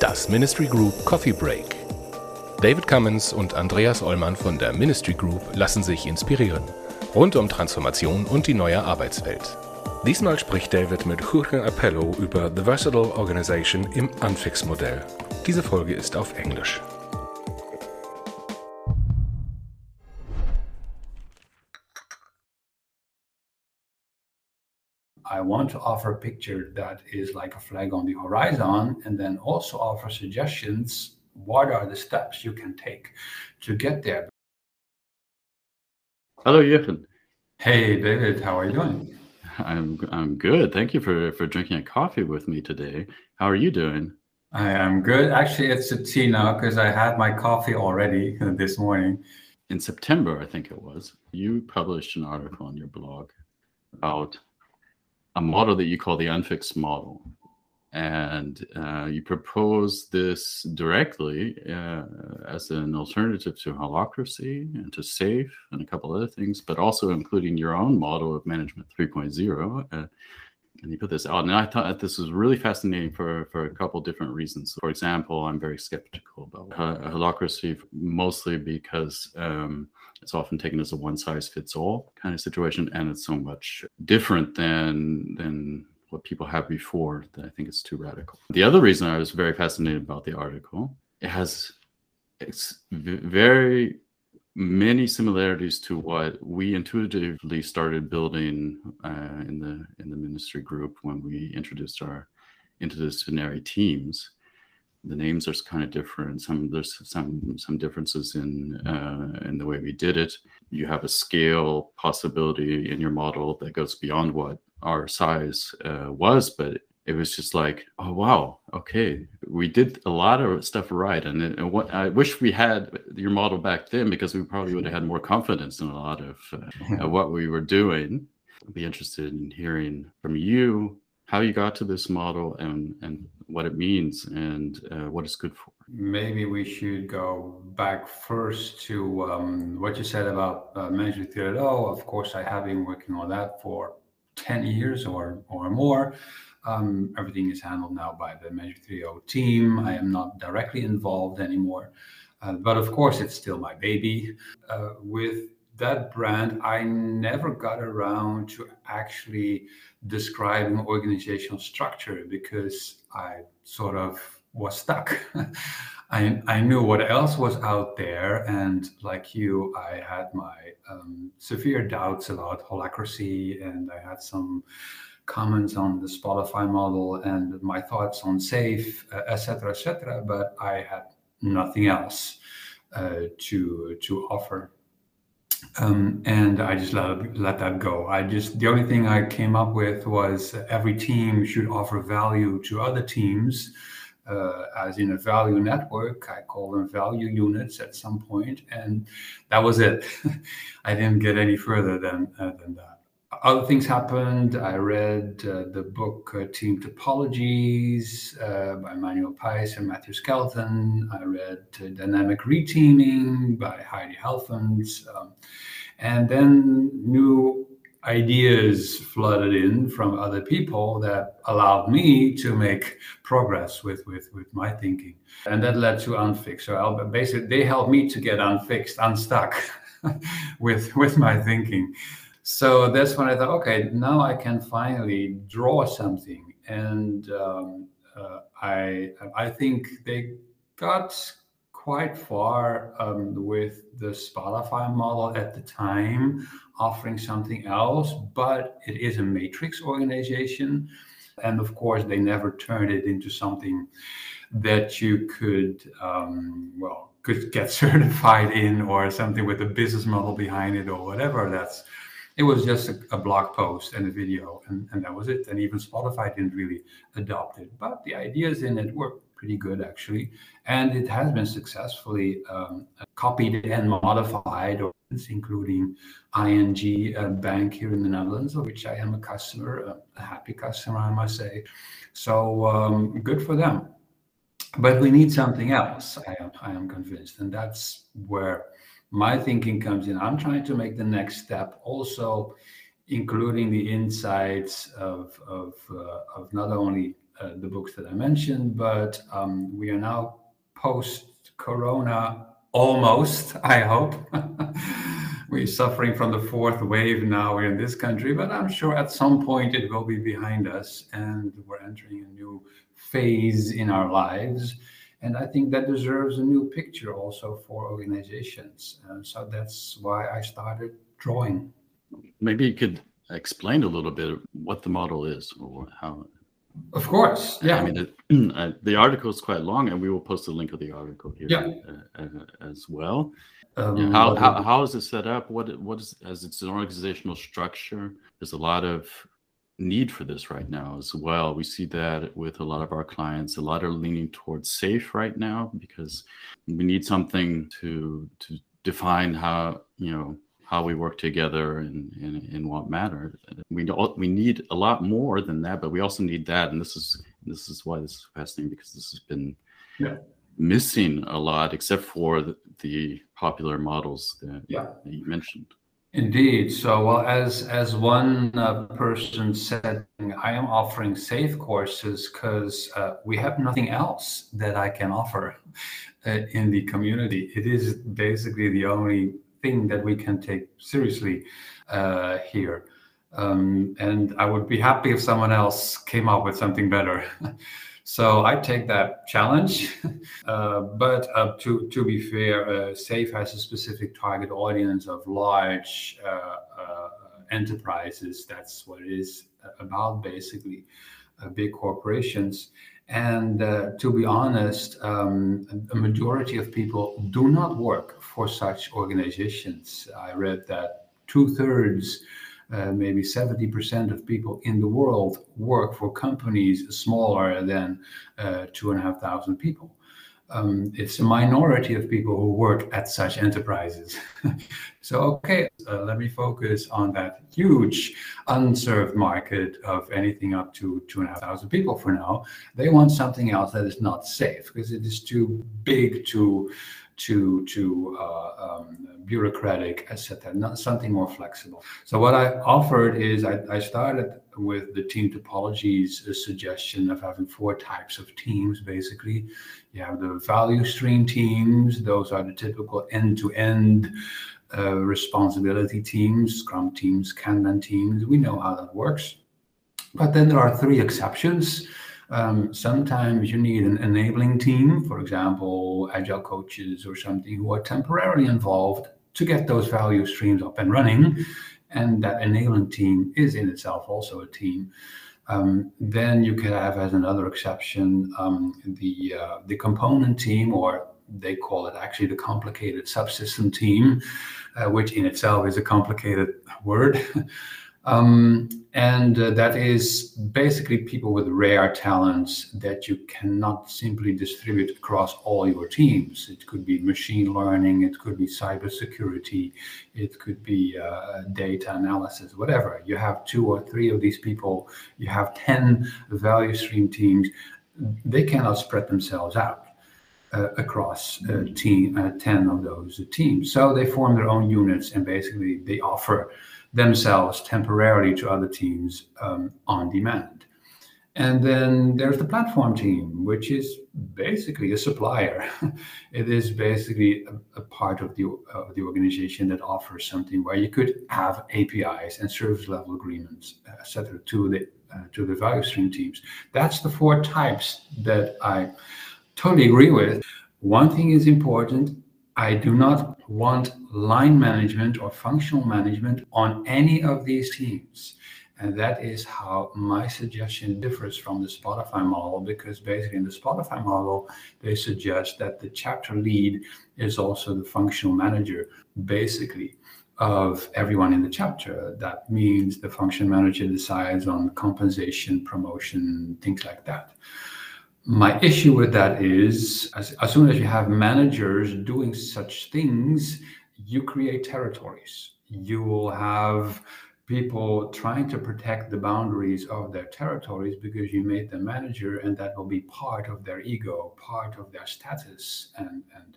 Das Ministry Group Coffee Break. David Cummins und Andreas Ollmann von der Ministry Group lassen sich inspirieren. Rund um Transformation und die neue Arbeitswelt. Diesmal spricht David mit Jorge Appello über The Versatile Organization im Unfix-Modell. Diese Folge ist auf Englisch. Want to offer a picture that is like a flag on the horizon and then also offer suggestions. What are the steps you can take to get there? Hello, Jochen. Hey, David, how are you doing? I'm I'm good. Thank you for for drinking a coffee with me today. How are you doing? I am good. Actually, it's a tea now because I had my coffee already this morning. In September, I think it was, you published an article on your blog about a model that you call the unfixed model. And uh, you propose this directly uh, as an alternative to holacracy and to SAFe and a couple other things, but also including your own model of management 3.0. Uh, and you put this out, and I thought that this was really fascinating for, for a couple different reasons. For example, I'm very skeptical about holacracy, mostly because um, it's often taken as a one size fits all kind of situation and it's so much different than than what people have before that i think it's too radical. The other reason i was very fascinated about the article it has it's very many similarities to what we intuitively started building uh, in the in the ministry group when we introduced our interdisciplinary teams the names are kind of different. Some there's some some differences in uh, in the way we did it. You have a scale possibility in your model that goes beyond what our size uh, was, but it was just like, oh wow, okay, we did a lot of stuff right. And, it, and what I wish we had your model back then because we probably would have had more confidence in a lot of uh, what we were doing. I'd be interested in hearing from you how you got to this model and and what it means and uh, what it's good for. Maybe we should go back first to um, what you said about uh, Management 3.0. Of course, I have been working on that for 10 years or, or more. Um, everything is handled now by the Management 3.0 team. I am not directly involved anymore. Uh, but of course, it's still my baby. Uh, with that brand, I never got around to actually describing organizational structure because I sort of was stuck. I, I knew what else was out there. And like you, I had my um, severe doubts about holacracy and I had some comments on the Spotify model and my thoughts on SAFe, etc., uh, etc. Et but I had nothing else uh, to to offer. Um, and I just let let that go. I just the only thing I came up with was every team should offer value to other teams, uh, as in a value network. I call them value units at some point, and that was it. I didn't get any further than uh, than that other things happened. I read uh, the book uh, Team Topologies uh, by Manuel Pais and Matthew Skelton. I read uh, Dynamic Reteaming by Heidi Helfand. Um, and then new ideas flooded in from other people that allowed me to make progress with, with, with my thinking. And that led to Unfixed. So I'll, basically, they helped me to get unfixed, unstuck with, with my thinking so that's when I thought, okay, now I can finally draw something, and um, uh, I I think they got quite far um, with the Spotify model at the time, offering something else, but it is a matrix organization, and of course they never turned it into something that you could um, well could get certified in or something with a business model behind it or whatever. That's it was just a, a, blog post and a video and, and that was it. And even spotify didn't really adopt it. But the ideas in it were pretty good actually. And it has been successfully um, copied and modified including ing a bank here in the netherlands of which i am a customer a happy customer i must say. So um, good for them. But we need something else I am, I am convinced. And that's where my thinking comes in. I'm trying to make the next step also including the insights of, of, uh, of not only uh, the books that I mentioned, but um, we are now post corona almost, I hope. we're suffering from the fourth wave now we're in this country, but I'm sure at some point it will be behind us and we're entering a new phase in our lives. And I think that deserves a new picture also for organizations. Uh, so that's why I started drawing. Maybe you could explain a little bit what the model is or how. Of course, yeah. I mean, it, uh, the article is quite long, and we will post the link of the article here yeah. uh, uh, as well. Um, how, how, how is it set up? What what is as it's an organizational structure? There's a lot of need for this right now as well. We see that with a lot of our clients. A lot are leaning towards SAFe right now because we need something to to define how you know how we work together and in, in, what matter. We we need a lot more than that, but we also need that, and this is this is why this is fascinating because this has been yeah. missing a lot, except for the, the popular models that, yeah. that, you mentioned. Indeed. So, well, as as one uh, person said, I am offering SAFe courses because uh, we have nothing else that I can offer uh, in the community. It is basically the only thing that we can take seriously uh, here. Um, and I would be happy if someone else came up with something better. so I take that challenge. uh, but uh, to to be fair, uh, SAFE has a specific target audience of large uh, uh, enterprises. That's what it is about, basically, big corporations. And uh, to be honest, um, a majority of people do not work for such organizations. I read that two thirds, uh, maybe 70% of people in the world work for companies smaller than uh, two and a half thousand people um, it's a minority of people who work at such enterprises. so, okay, uh, let me focus on that huge unserved market of anything up to two and a half thousand people for now. They want something else that is not safe because it is too big to to to uh, um, bureaucratic, etc. Not something more flexible. So what I offered is I, I started with the team topologies suggestion of having four types of teams. Basically, you have the value stream teams; those are the typical end-to-end. Uh, responsibility teams, Scrum teams, Kanban teams. We know how that works. But then there are three exceptions. Um, sometimes you need an enabling team, for example, agile coaches or something who are temporarily involved to get those value streams up and running. And that enabling team is in itself also a team. Um, then you could have, as another exception, um, the uh, the component team, or they call it actually the complicated subsystem team, uh, which in itself is a complicated word. Um, and uh, that is basically people with rare talents that you cannot simply distribute across all your teams. It could be machine learning, it could be cybersecurity, it could be uh, data analysis, whatever. You have two or three of these people, you have 10 value stream teams, they cannot spread themselves out. Uh, across uh, team, uh, 10 of those teams. So they form their own units and basically they offer themselves temporarily to other teams um, on demand. And then there's the platform team, which is basically a supplier. it is basically a, a part of the, uh, the organization that offers something where you could have APIs and service level agreements, etc., to the uh, to the value stream teams. That's the four types that I totally agree with. One thing is important I do not want line management or functional management on any of these teams. And that is how my suggestion differs from the Spotify model, because basically in the Spotify model, they suggest that the chapter lead is also the functional manager, basically, of everyone in the chapter. That means the function manager decides on compensation, promotion, things like that. My issue with that is as, as soon as you have managers doing such things, you create territories. You will have people trying to protect the boundaries of their territories because you made them manager and that will be part of their ego part of their status and and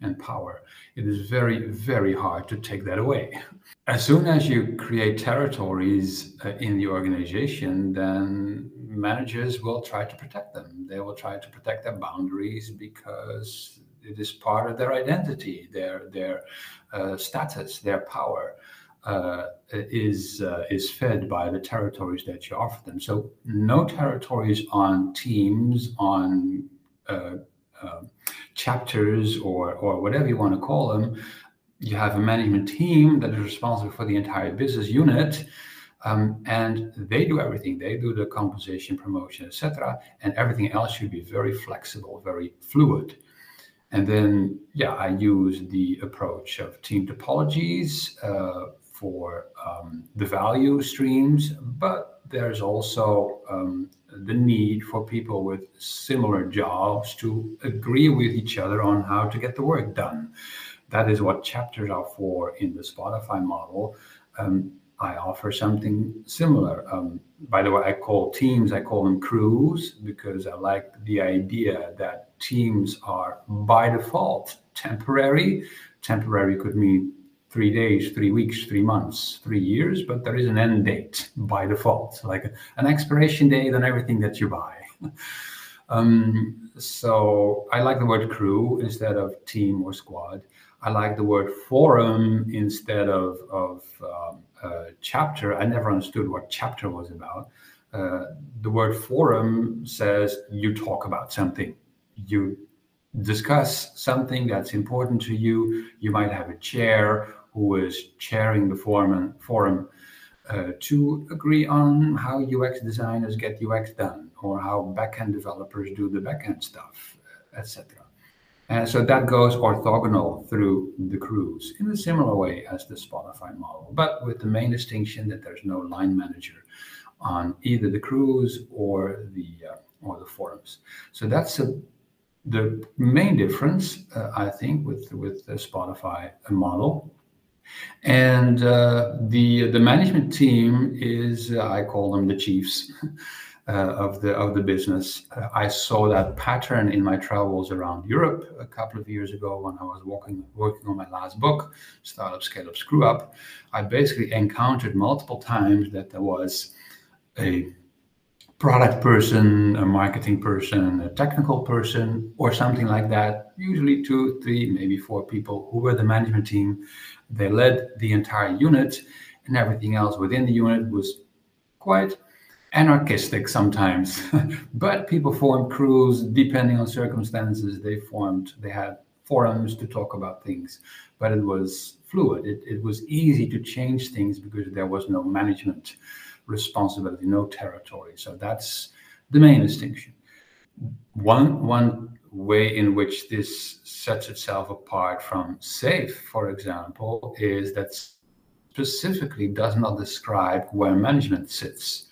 and power it is very very hard to take that away as soon as you create territories uh, in the organization then managers will try to protect them they will try to protect their boundaries because it is part of their identity their their uh, status their power uh, is uh, is fed by the territories that you offer them. So no territories on teams, on uh, um, chapters, or or whatever you want to call them. You have a management team that is responsible for the entire business unit. Um, and they do everything. They do the composition, promotion, etc., and everything else should be very flexible, very fluid. And then, yeah, I use the approach of team topologies, uh, for um, the value streams, but there's also um, the need for people with similar jobs to agree with each other on how to get the work done. That is what chapters are for in the Spotify model. Um, I offer something similar. Um, by the way, I call teams, I call them crews because I like the idea that teams are by default temporary. Temporary could mean three days, three weeks, three months, three years, but there is an end date by default, like an expiration date on everything that you buy. um, so I like the word crew instead of team or squad. I like the word forum instead of, of um, uh, chapter. I never understood what chapter was about. Uh, the word forum says you talk about something. You discuss something that's important to you. You might have a chair who is chairing the forum, forum uh, to agree on how UX designers get UX done or how backend developers do the backend stuff, etc. And so that goes orthogonal through the crews in a similar way as the Spotify model, but with the main distinction that there's no line manager on either the crews or the uh, or the forums. So that's a, the main difference, uh, I think, with with the Spotify model. And uh, the the management team is uh, I call them the chiefs uh, of the of the business. Uh, I saw that pattern in my travels around Europe a couple of years ago when I was walking working on my last book, Startup Scale Up Screw Up. I basically encountered multiple times that there was a product person, a marketing person, a technical person, or something like that. Usually two, three, maybe four people who were the management team. They led the entire unit, and everything else within the unit was quite anarchistic sometimes. but people formed crews depending on circumstances. They formed, they had forums to talk about things, but it was fluid. It, it was easy to change things because there was no management responsibility, no territory. So that's the main distinction. One one way in which this sets itself apart from SAFe, for example, is that specifically does not describe where management sits.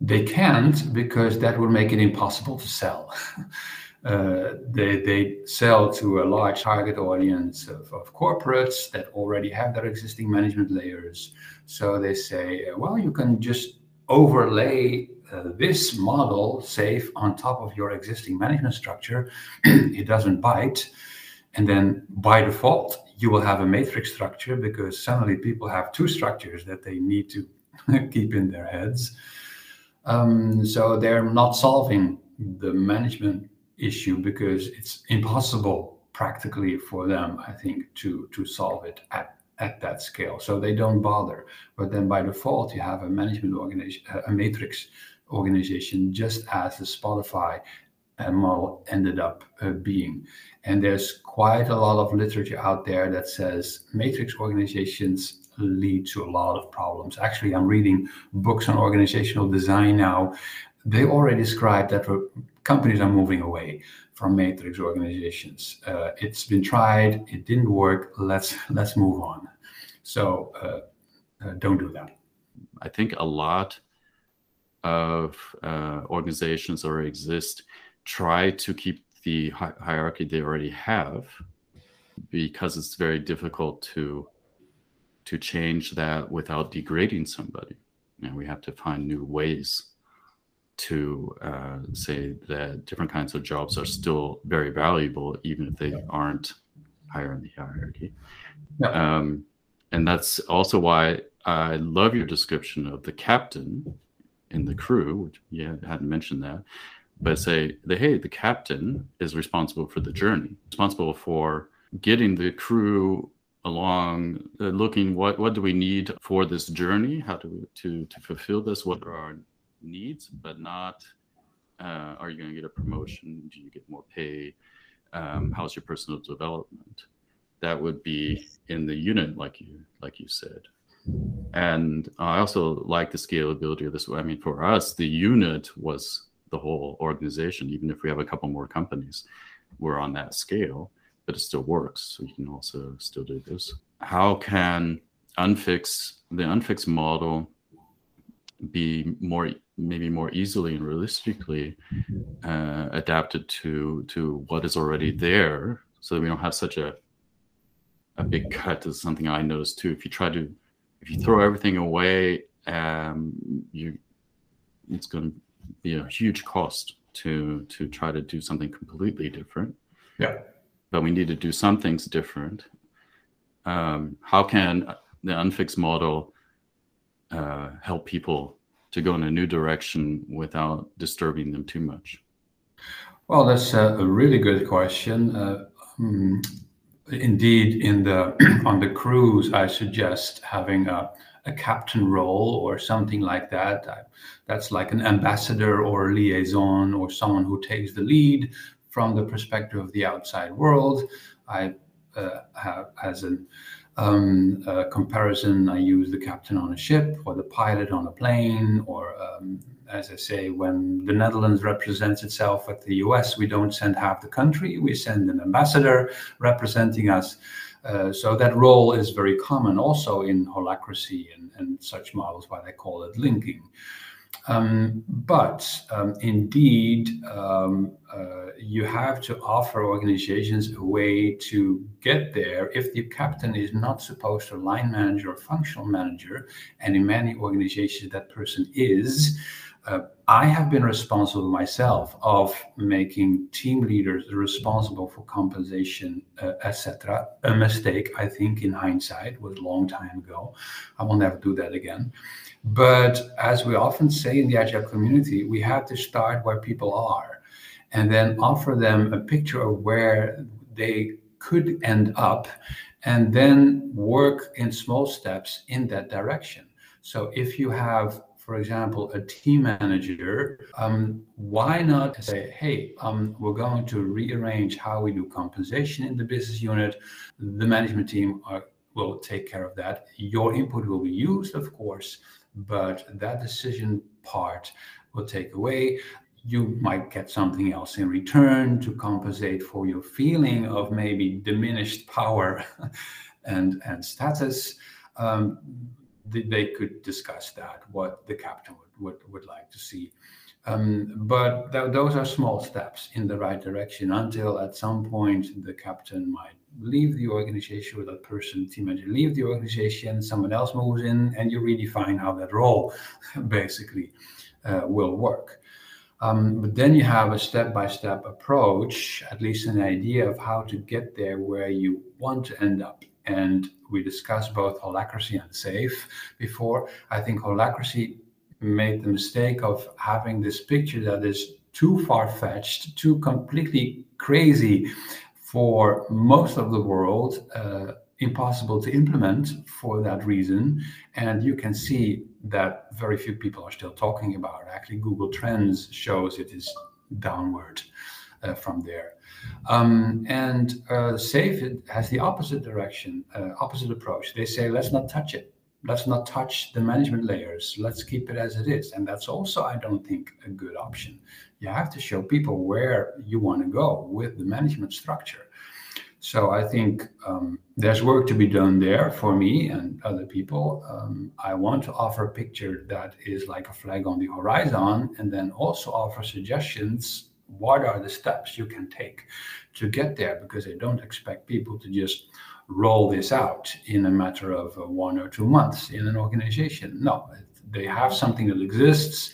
They can't because that would make it impossible to sell. Uh, they, they sell to a large target audience of, of, corporates that already have their existing management layers. So they say, well, you can just overlay uh, this model, SAFe, on top of your existing management structure. it doesn't bite. And then by default, you will have a matrix structure because suddenly people have two structures that they need to keep in their heads. Um, so they're not solving the management issue because it's impossible practically for them, I think, to to solve it at at that scale. So they don't bother. But then by default, you have a management organization, a matrix organization, just as the Spotify model ended up uh, being. And there's quite a lot of literature out there that says matrix organizations lead to a lot of problems. Actually, I'm reading books on organizational design now. They already describe that companies are moving away from matrix organizations. Uh, it's been tried, it didn't work. Let's let's move on. So uh, uh, don't do that. I think a lot of uh, organizations or exist try to keep the hi- hierarchy they already have because it's very difficult to to change that without degrading somebody. And we have to find new ways to uh, say that different kinds of jobs are still very valuable, even if they aren't higher in the hierarchy. Yeah. Um, and that's also why I love your description of the captain in the crew, which yeah, I hadn't mentioned that, but say the hey, the captain is responsible for the journey, responsible for getting the crew along, uh, looking what what do we need for this journey, how do we, to to fulfill this, what are our needs, but not uh, are you going to get a promotion? Do you get more pay? Um, how's your personal development? That would be in the unit, like you like you said. And I also like the scalability of this. I mean, for us, the unit was the whole organization. Even if we have a couple more companies, we're on that scale, but it still works. So you can also still do this. How can unfix the unfix model be more maybe more easily and realistically uh, adapted to to what is already there so that we don't have such a a big cut is something i noticed too if you try to if you throw everything away um you it's going to be a huge cost to to try to do something completely different yeah but we need to do some things different um how can the unfixed model uh, help people to go in a new direction without disturbing them too much? Well, that's a really good question. Uh, um, indeed, in the on the crews, I suggest having a, a captain role or something like that. That's like an ambassador or liaison or someone who takes the lead from the perspective of the outside world. I uh, have as an um, comparison, I use the captain on a ship or the pilot on a plane, or um, as I say, when the Netherlands represents itself at the US, we don't send half the country, we send an ambassador representing us. Uh, so that role is very common also in holacracy and, and such models, what I call it linking. Um, but um, indeed, um, uh, you have to offer organizations a way to get there if the captain is not supposed to line manager or functional manager, and in many organizations that person is. Uh, I have been responsible myself of making team leaders responsible for compensation, uh, etc. A mistake, I think, in hindsight, was a long time ago. I will never do that again. But as we often say in the Agile community, we have to start where people are and then offer them a picture of where they could end up and then work in small steps in that direction. So if you have, for example, a team manager, um, why not say, hey, um, we're going to rearrange how we do compensation in the business unit. The management team are, will take care of that. Your input will be used, of course, but that decision part will take away. You might get something else in return to compensate for your feeling of maybe diminished power and, and status. Um, they could discuss that, what the captain would, would, would like to see. Um, but th- those are small steps in the right direction until at some point the captain might leave the organization or that person, team manager, leave the organization, someone else moves in, and you redefine how that role basically uh, will work. Um, but then you have a step by step approach, at least an idea of how to get there where you want to end up. And we discussed both holacracy and SAFe before. I think holacracy made the mistake of having this picture that is too far fetched, too completely crazy for most of the world uh, impossible to implement for that reason. And you can see that very few people are still talking about. Actually, Google Trends shows it is downward uh, from there. Um, and uh, SAFE has the opposite direction, uh, opposite approach. They say, let's not touch it. Let's not touch the management layers. Let's keep it as it is. And that's also, I don't think, a good option you have to show people where you want to go with the management structure. So I think um, there's work to be done there for me and other people. Um, I want to offer a picture that is like a flag on the horizon, and then also offer suggestions. What are the steps you can take to get there? Because I don't expect people to just roll this out in a matter of uh, one or two months in an organization. No, they have something that exists.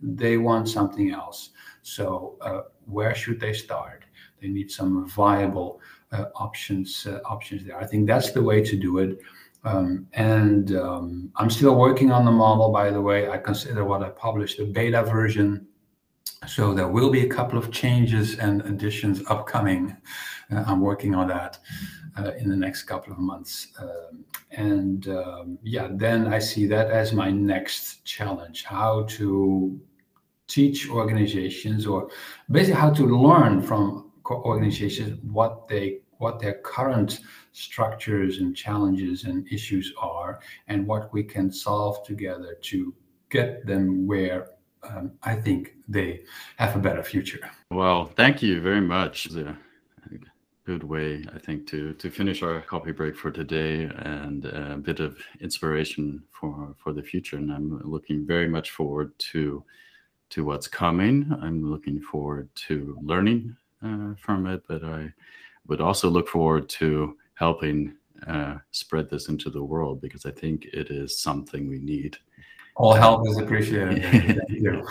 They want something else. So uh, where should they start? They need some viable uh, options uh, options there. I think that's the way to do it. Um, and um, I'm still working on the model, by the way. I consider what I published a beta version. So there will be a couple of changes and additions upcoming. Uh, I'm working on that uh, in the next couple of months. Um, and um, yeah, then I see that as my next challenge how to teach organizations or basically how to learn from organizations what they what their current structures and challenges and issues are and what we can solve together to get them where um, I think they have a better future. Well, thank you very much. It's a good way, I think, to to finish our coffee break for today and a bit of inspiration for for the future. And I'm looking very much forward to to what's coming. I'm looking forward to learning uh, from it, but I would also look forward to helping uh, spread this into the world because I think it is something we need. All help is appreciated. thank you.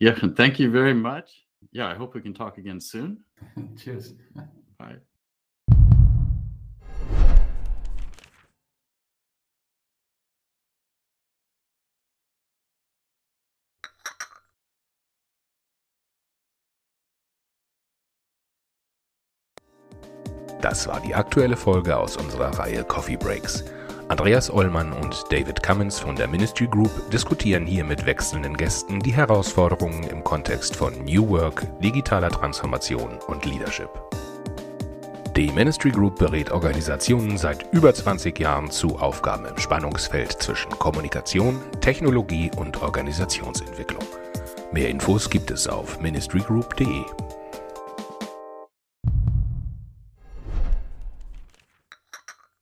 yeah, thank you very much. Yeah, I hope we can talk again soon. Cheers. Bye. Das war die aktuelle Folge aus unserer Reihe Coffee Breaks. Andreas Ollmann und David Cummins von der Ministry Group diskutieren hier mit wechselnden Gästen die Herausforderungen im Kontext von New Work, digitaler Transformation und Leadership. Die Ministry Group berät Organisationen seit über 20 Jahren zu Aufgaben im Spannungsfeld zwischen Kommunikation, Technologie und Organisationsentwicklung. Mehr Infos gibt es auf ministrygroup.de.